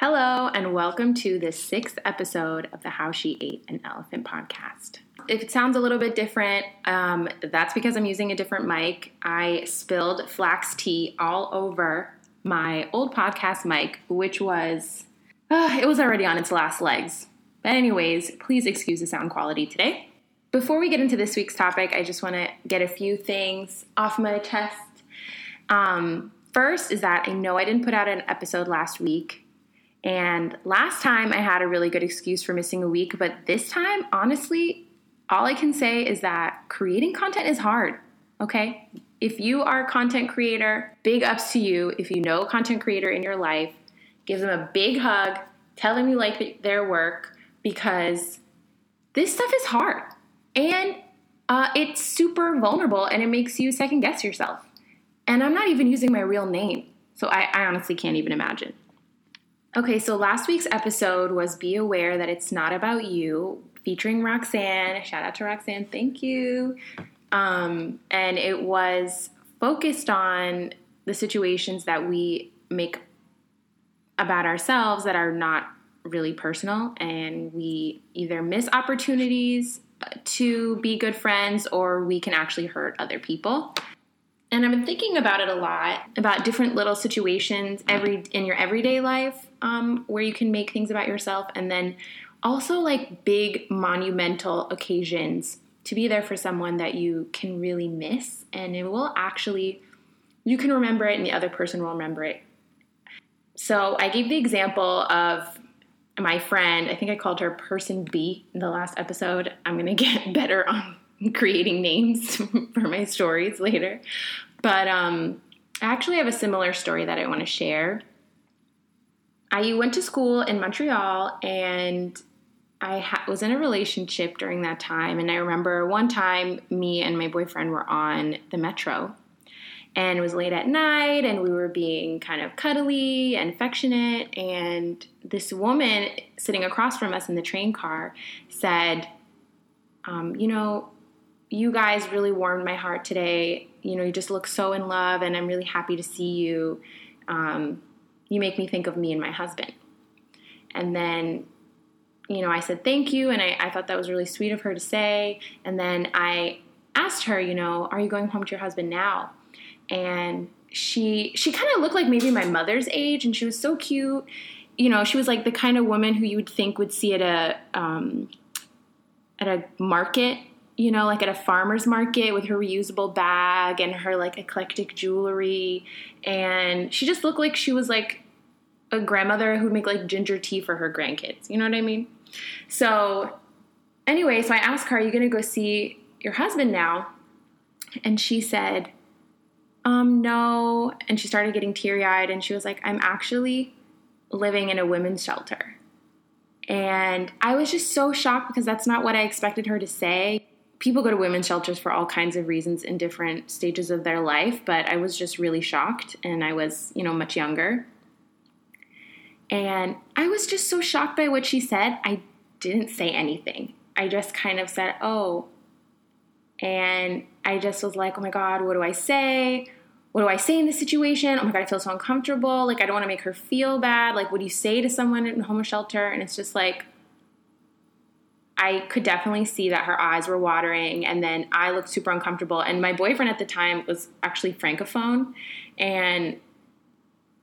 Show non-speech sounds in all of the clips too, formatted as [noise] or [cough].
Hello, and welcome to the sixth episode of the How She Ate an Elephant podcast. If it sounds a little bit different, um, that's because I'm using a different mic. I spilled flax tea all over my old podcast mic, which was, uh, it was already on its last legs. But, anyways, please excuse the sound quality today. Before we get into this week's topic, I just want to get a few things off my chest. Um, first is that I know I didn't put out an episode last week. And last time I had a really good excuse for missing a week, but this time, honestly, all I can say is that creating content is hard, okay? If you are a content creator, big ups to you. If you know a content creator in your life, give them a big hug, tell them you like their work because this stuff is hard and uh, it's super vulnerable and it makes you second guess yourself. And I'm not even using my real name, so I, I honestly can't even imagine. Okay, so last week's episode was Be Aware That It's Not About You, featuring Roxanne. Shout out to Roxanne, thank you. Um, and it was focused on the situations that we make about ourselves that are not really personal, and we either miss opportunities to be good friends or we can actually hurt other people and I've been thinking about it a lot about different little situations every in your everyday life um, where you can make things about yourself, and then also like big monumental occasions to be there for someone that you can really miss, and it will actually you can remember it, and the other person will remember it. So I gave the example of my friend. I think I called her Person B in the last episode. I'm gonna [laughs] get better on creating names [laughs] for my stories later. But um, I actually have a similar story that I want to share. I went to school in Montreal and I ha- was in a relationship during that time. And I remember one time me and my boyfriend were on the metro and it was late at night and we were being kind of cuddly and affectionate. And this woman sitting across from us in the train car said, um, You know, you guys really warmed my heart today. You know, you just look so in love, and I'm really happy to see you. Um, you make me think of me and my husband. And then, you know, I said thank you, and I, I thought that was really sweet of her to say. And then I asked her, you know, are you going home to your husband now? And she she kind of looked like maybe my mother's age, and she was so cute. You know, she was like the kind of woman who you would think would see at a um, at a market you know, like at a farmer's market with her reusable bag and her like eclectic jewelry. And she just looked like she was like a grandmother who'd make like ginger tea for her grandkids. You know what I mean? So, anyway, so I asked her, Are you going to go see your husband now? And she said, Um, no. And she started getting teary eyed and she was like, I'm actually living in a women's shelter. And I was just so shocked because that's not what I expected her to say people go to women's shelters for all kinds of reasons in different stages of their life, but I was just really shocked and I was, you know, much younger. And I was just so shocked by what she said. I didn't say anything. I just kind of said, "Oh." And I just was like, "Oh my god, what do I say? What do I say in this situation? Oh my god, I feel so uncomfortable. Like I don't want to make her feel bad. Like what do you say to someone in a homeless shelter?" And it's just like I could definitely see that her eyes were watering, and then I looked super uncomfortable. And my boyfriend at the time was actually francophone, and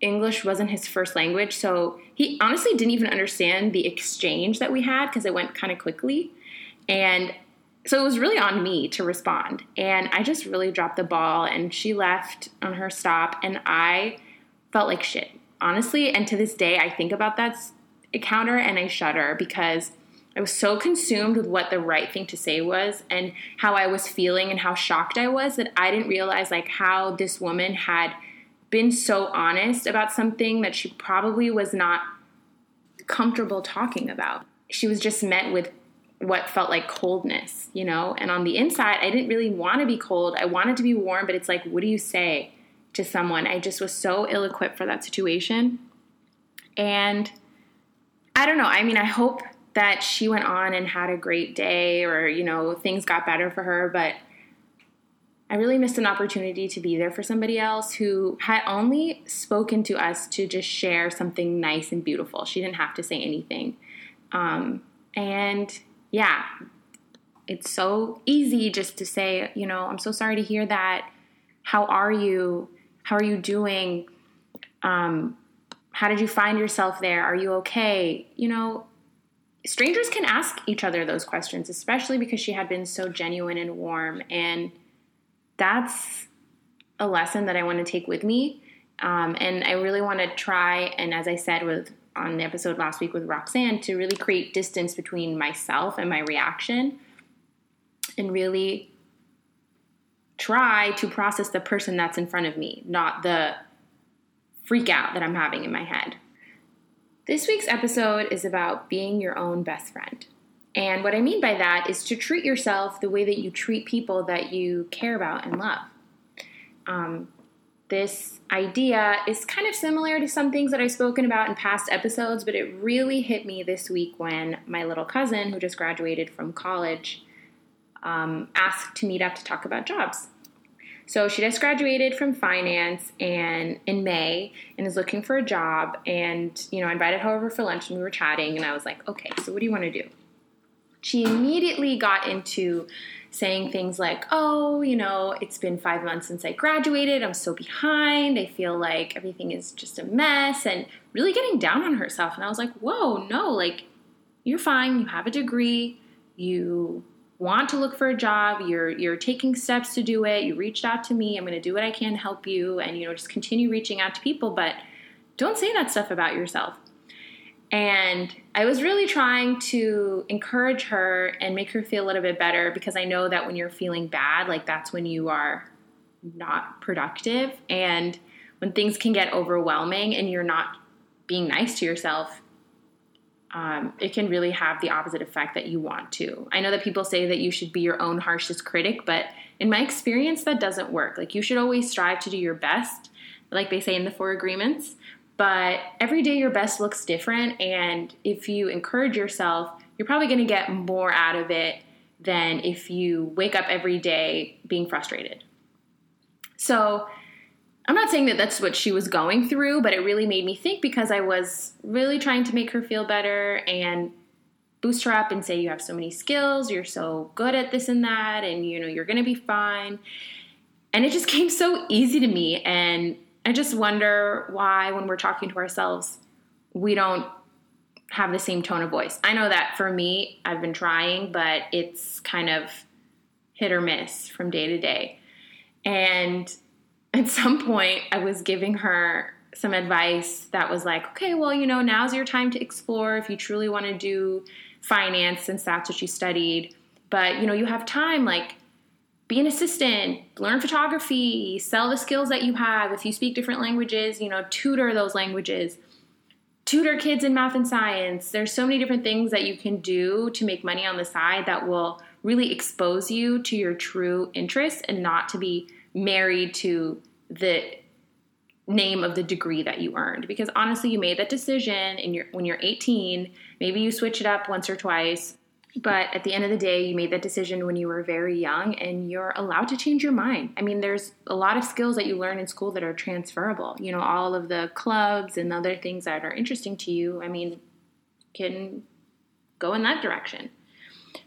English wasn't his first language, so he honestly didn't even understand the exchange that we had because it went kind of quickly. And so it was really on me to respond. And I just really dropped the ball, and she left on her stop, and I felt like shit, honestly. And to this day, I think about that encounter and I shudder because I was so consumed with what the right thing to say was and how I was feeling and how shocked I was that I didn't realize like how this woman had been so honest about something that she probably was not comfortable talking about. She was just met with what felt like coldness, you know? And on the inside, I didn't really want to be cold. I wanted to be warm, but it's like, what do you say to someone? I just was so ill equipped for that situation. And I don't know. I mean, I hope that she went on and had a great day or, you know, things got better for her. But I really missed an opportunity to be there for somebody else who had only spoken to us to just share something nice and beautiful. She didn't have to say anything. Um, and yeah, it's so easy just to say, you know, I'm so sorry to hear that. How are you? How are you doing? Um, how did you find yourself there? Are you okay? You know, strangers can ask each other those questions, especially because she had been so genuine and warm. And that's a lesson that I want to take with me. Um, and I really want to try, and as I said with on the episode last week with Roxanne, to really create distance between myself and my reaction and really try to process the person that's in front of me, not the freak out that I'm having in my head. This week's episode is about being your own best friend. And what I mean by that is to treat yourself the way that you treat people that you care about and love. Um, this idea is kind of similar to some things that I've spoken about in past episodes, but it really hit me this week when my little cousin, who just graduated from college, um, asked to meet up to talk about jobs. So she just graduated from finance and in May and is looking for a job. And you know, I invited her over for lunch and we were chatting. And I was like, okay, so what do you want to do? She immediately got into saying things like, oh, you know, it's been five months since I graduated. I'm so behind. I feel like everything is just a mess and really getting down on herself. And I was like, whoa, no, like, you're fine. You have a degree. You want to look for a job, you're you're taking steps to do it, you reached out to me, I'm going to do what I can to help you and you know just continue reaching out to people, but don't say that stuff about yourself. And I was really trying to encourage her and make her feel a little bit better because I know that when you're feeling bad, like that's when you are not productive and when things can get overwhelming and you're not being nice to yourself, um, it can really have the opposite effect that you want to. I know that people say that you should be your own harshest critic, but in my experience, that doesn't work. Like, you should always strive to do your best, like they say in the Four Agreements. But every day, your best looks different. And if you encourage yourself, you're probably going to get more out of it than if you wake up every day being frustrated. So, I'm not saying that that's what she was going through, but it really made me think because I was really trying to make her feel better and boost her up and say you have so many skills, you're so good at this and that and you know you're going to be fine. And it just [laughs] came so easy to me and I just wonder why when we're talking to ourselves we don't have the same tone of voice. I know that for me, I've been trying, but it's kind of hit or miss from day to day. And at some point, I was giving her some advice that was like, okay, well, you know, now's your time to explore if you truly want to do finance since that's what you studied. But, you know, you have time, like, be an assistant, learn photography, sell the skills that you have. If you speak different languages, you know, tutor those languages, tutor kids in math and science. There's so many different things that you can do to make money on the side that will really expose you to your true interests and not to be married to the name of the degree that you earned. Because honestly you made that decision in your when you're 18 maybe you switch it up once or twice but at the end of the day you made that decision when you were very young and you're allowed to change your mind. I mean there's a lot of skills that you learn in school that are transferable. You know all of the clubs and other things that are interesting to you i mean can go in that direction.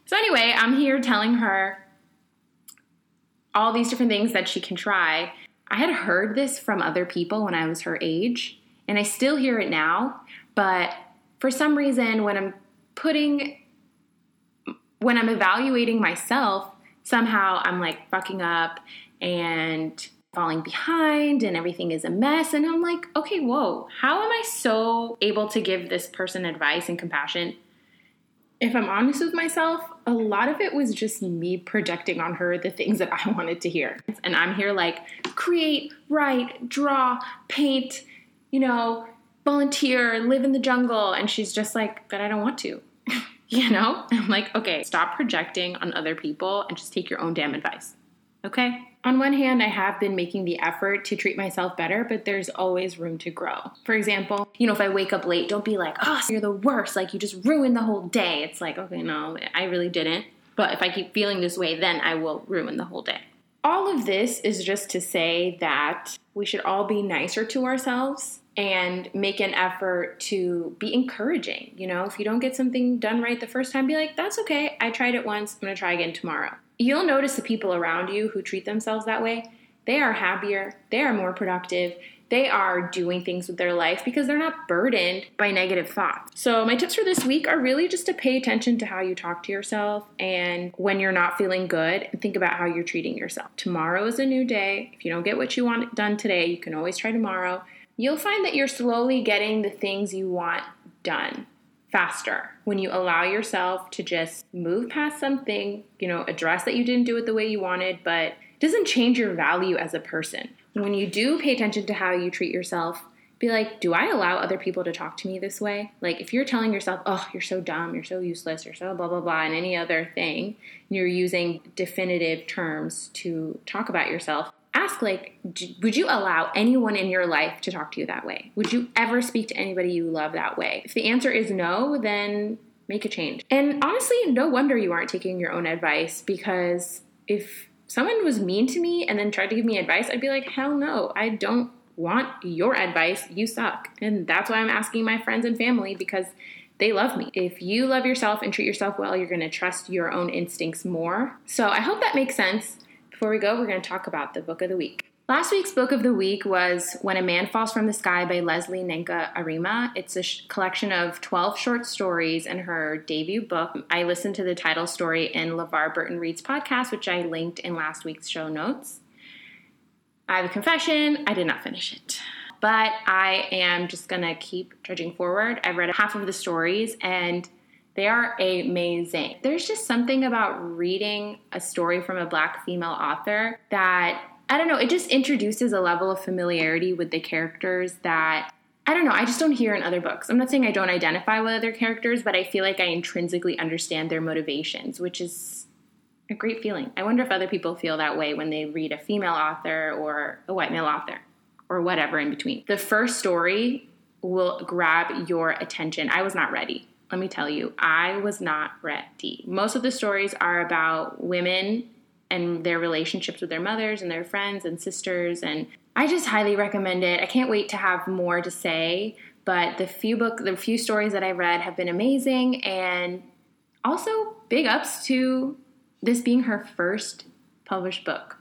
So anyway i'm here telling her all these different things that she can try. I had heard this from other people when I was her age, and I still hear it now, but for some reason, when I'm putting, when I'm evaluating myself, somehow I'm like fucking up and falling behind and everything is a mess. And I'm like, okay, whoa, how am I so able to give this person advice and compassion if I'm honest with myself, a lot of it was just me projecting on her the things that I [laughs] wanted to hear. And I'm here like, create, write, draw, paint, you know, volunteer, live in the jungle. And she's just like, but I don't want to. [laughs] you know? I'm like, okay, stop projecting on other people and just take your own damn advice. Okay? On one hand, I have been making the effort to treat myself better, but there's always room to grow. For example, you know, if I wake up late, don't be like, oh, you're the worst. Like, you just ruined the whole day. It's like, okay, no, I really didn't. But if I keep feeling this way, then I will ruin the whole day. all of this is just to say that we should all be nicer to ourselves and make an effort to be encouraging. You know, if you don't get something done right the first time, be like, that's okay. I tried it once. I'm going to try again tomorrow. You'll notice the people around you who treat themselves that way, they are happier, they are more productive, they are doing things with their life because they're not burdened by negative thoughts. So, my tips for this week are really just to pay attention to how you talk to yourself and when you're not feeling good, think about how you're treating yourself. Tomorrow is a new day. If you don't get what you want done today, you can always try tomorrow. You'll find that you're slowly getting the things you want done faster when you allow yourself to just move past something, you know, address that you didn't do it the way you wanted, but doesn't change your value as a person when you do pay attention to how you treat yourself, be like, do I allow other people to talk to me this way? Like, if you're telling yourself, oh, you're so dumb, you're so useless, you're so blah, blah, blah, and any other thing, and you're using definitive terms to talk about yourself, ask, like, would you allow anyone in your life to talk to you that way? Would you ever speak to anybody you love that way? If the answer is no, then make a change. And honestly, no wonder you aren't taking your own advice because if someone was mean to me and then tried to give me advice, I'd be like, hell no, I don't want your advice. You suck. And that's why I'm asking my friends and family because they love me. If you love yourself and treat yourself well, you're going to trust your own instincts more. So I hope that makes sense. Before we go, we're going to talk about the book of the week. Last week's book of the week was When a Man Falls from the Sky by Lesley Nneka Arimah. It's a sh- collection of 12 short stories in her debut book. I listened to the title story in LeVar Burton Reads podcast, which I linked in last week's show notes. I have a confession, I did not finish it. But I am just gonna keep trudging forward. I've read half of the stories and they are amazing. There's just something about reading a story from a black female author that I don't know, it just introduces a level of familiarity with the characters that I don't know, I just don't hear in other books. I'm not saying I don't identify with other characters, but I feel like I intrinsically understand their motivations, which is a great feeling. I wonder if other people feel that way when they read a female author or a white male author or whatever in between. The first story will grab your attention. I was not ready. Let me tell you, I was not ready. Most of the stories are about women and their relationships with their mothers and their friends and sisters and I just highly recommend it. I can't wait to have more to say, but the few book the few stories that I read have been amazing and also big ups to this being her first published book.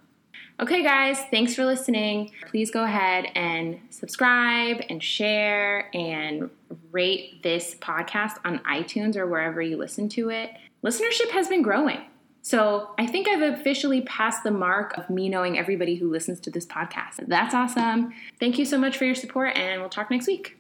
Okay, guys, thanks for listening. Please go ahead and subscribe and share and rate this podcast on iTunes or wherever you listen to it. Listenership has been growing. So I think I've officially passed the mark of me knowing everybody who listens to this podcast. That's awesome. Thank you so much for your support, and we'll talk next week.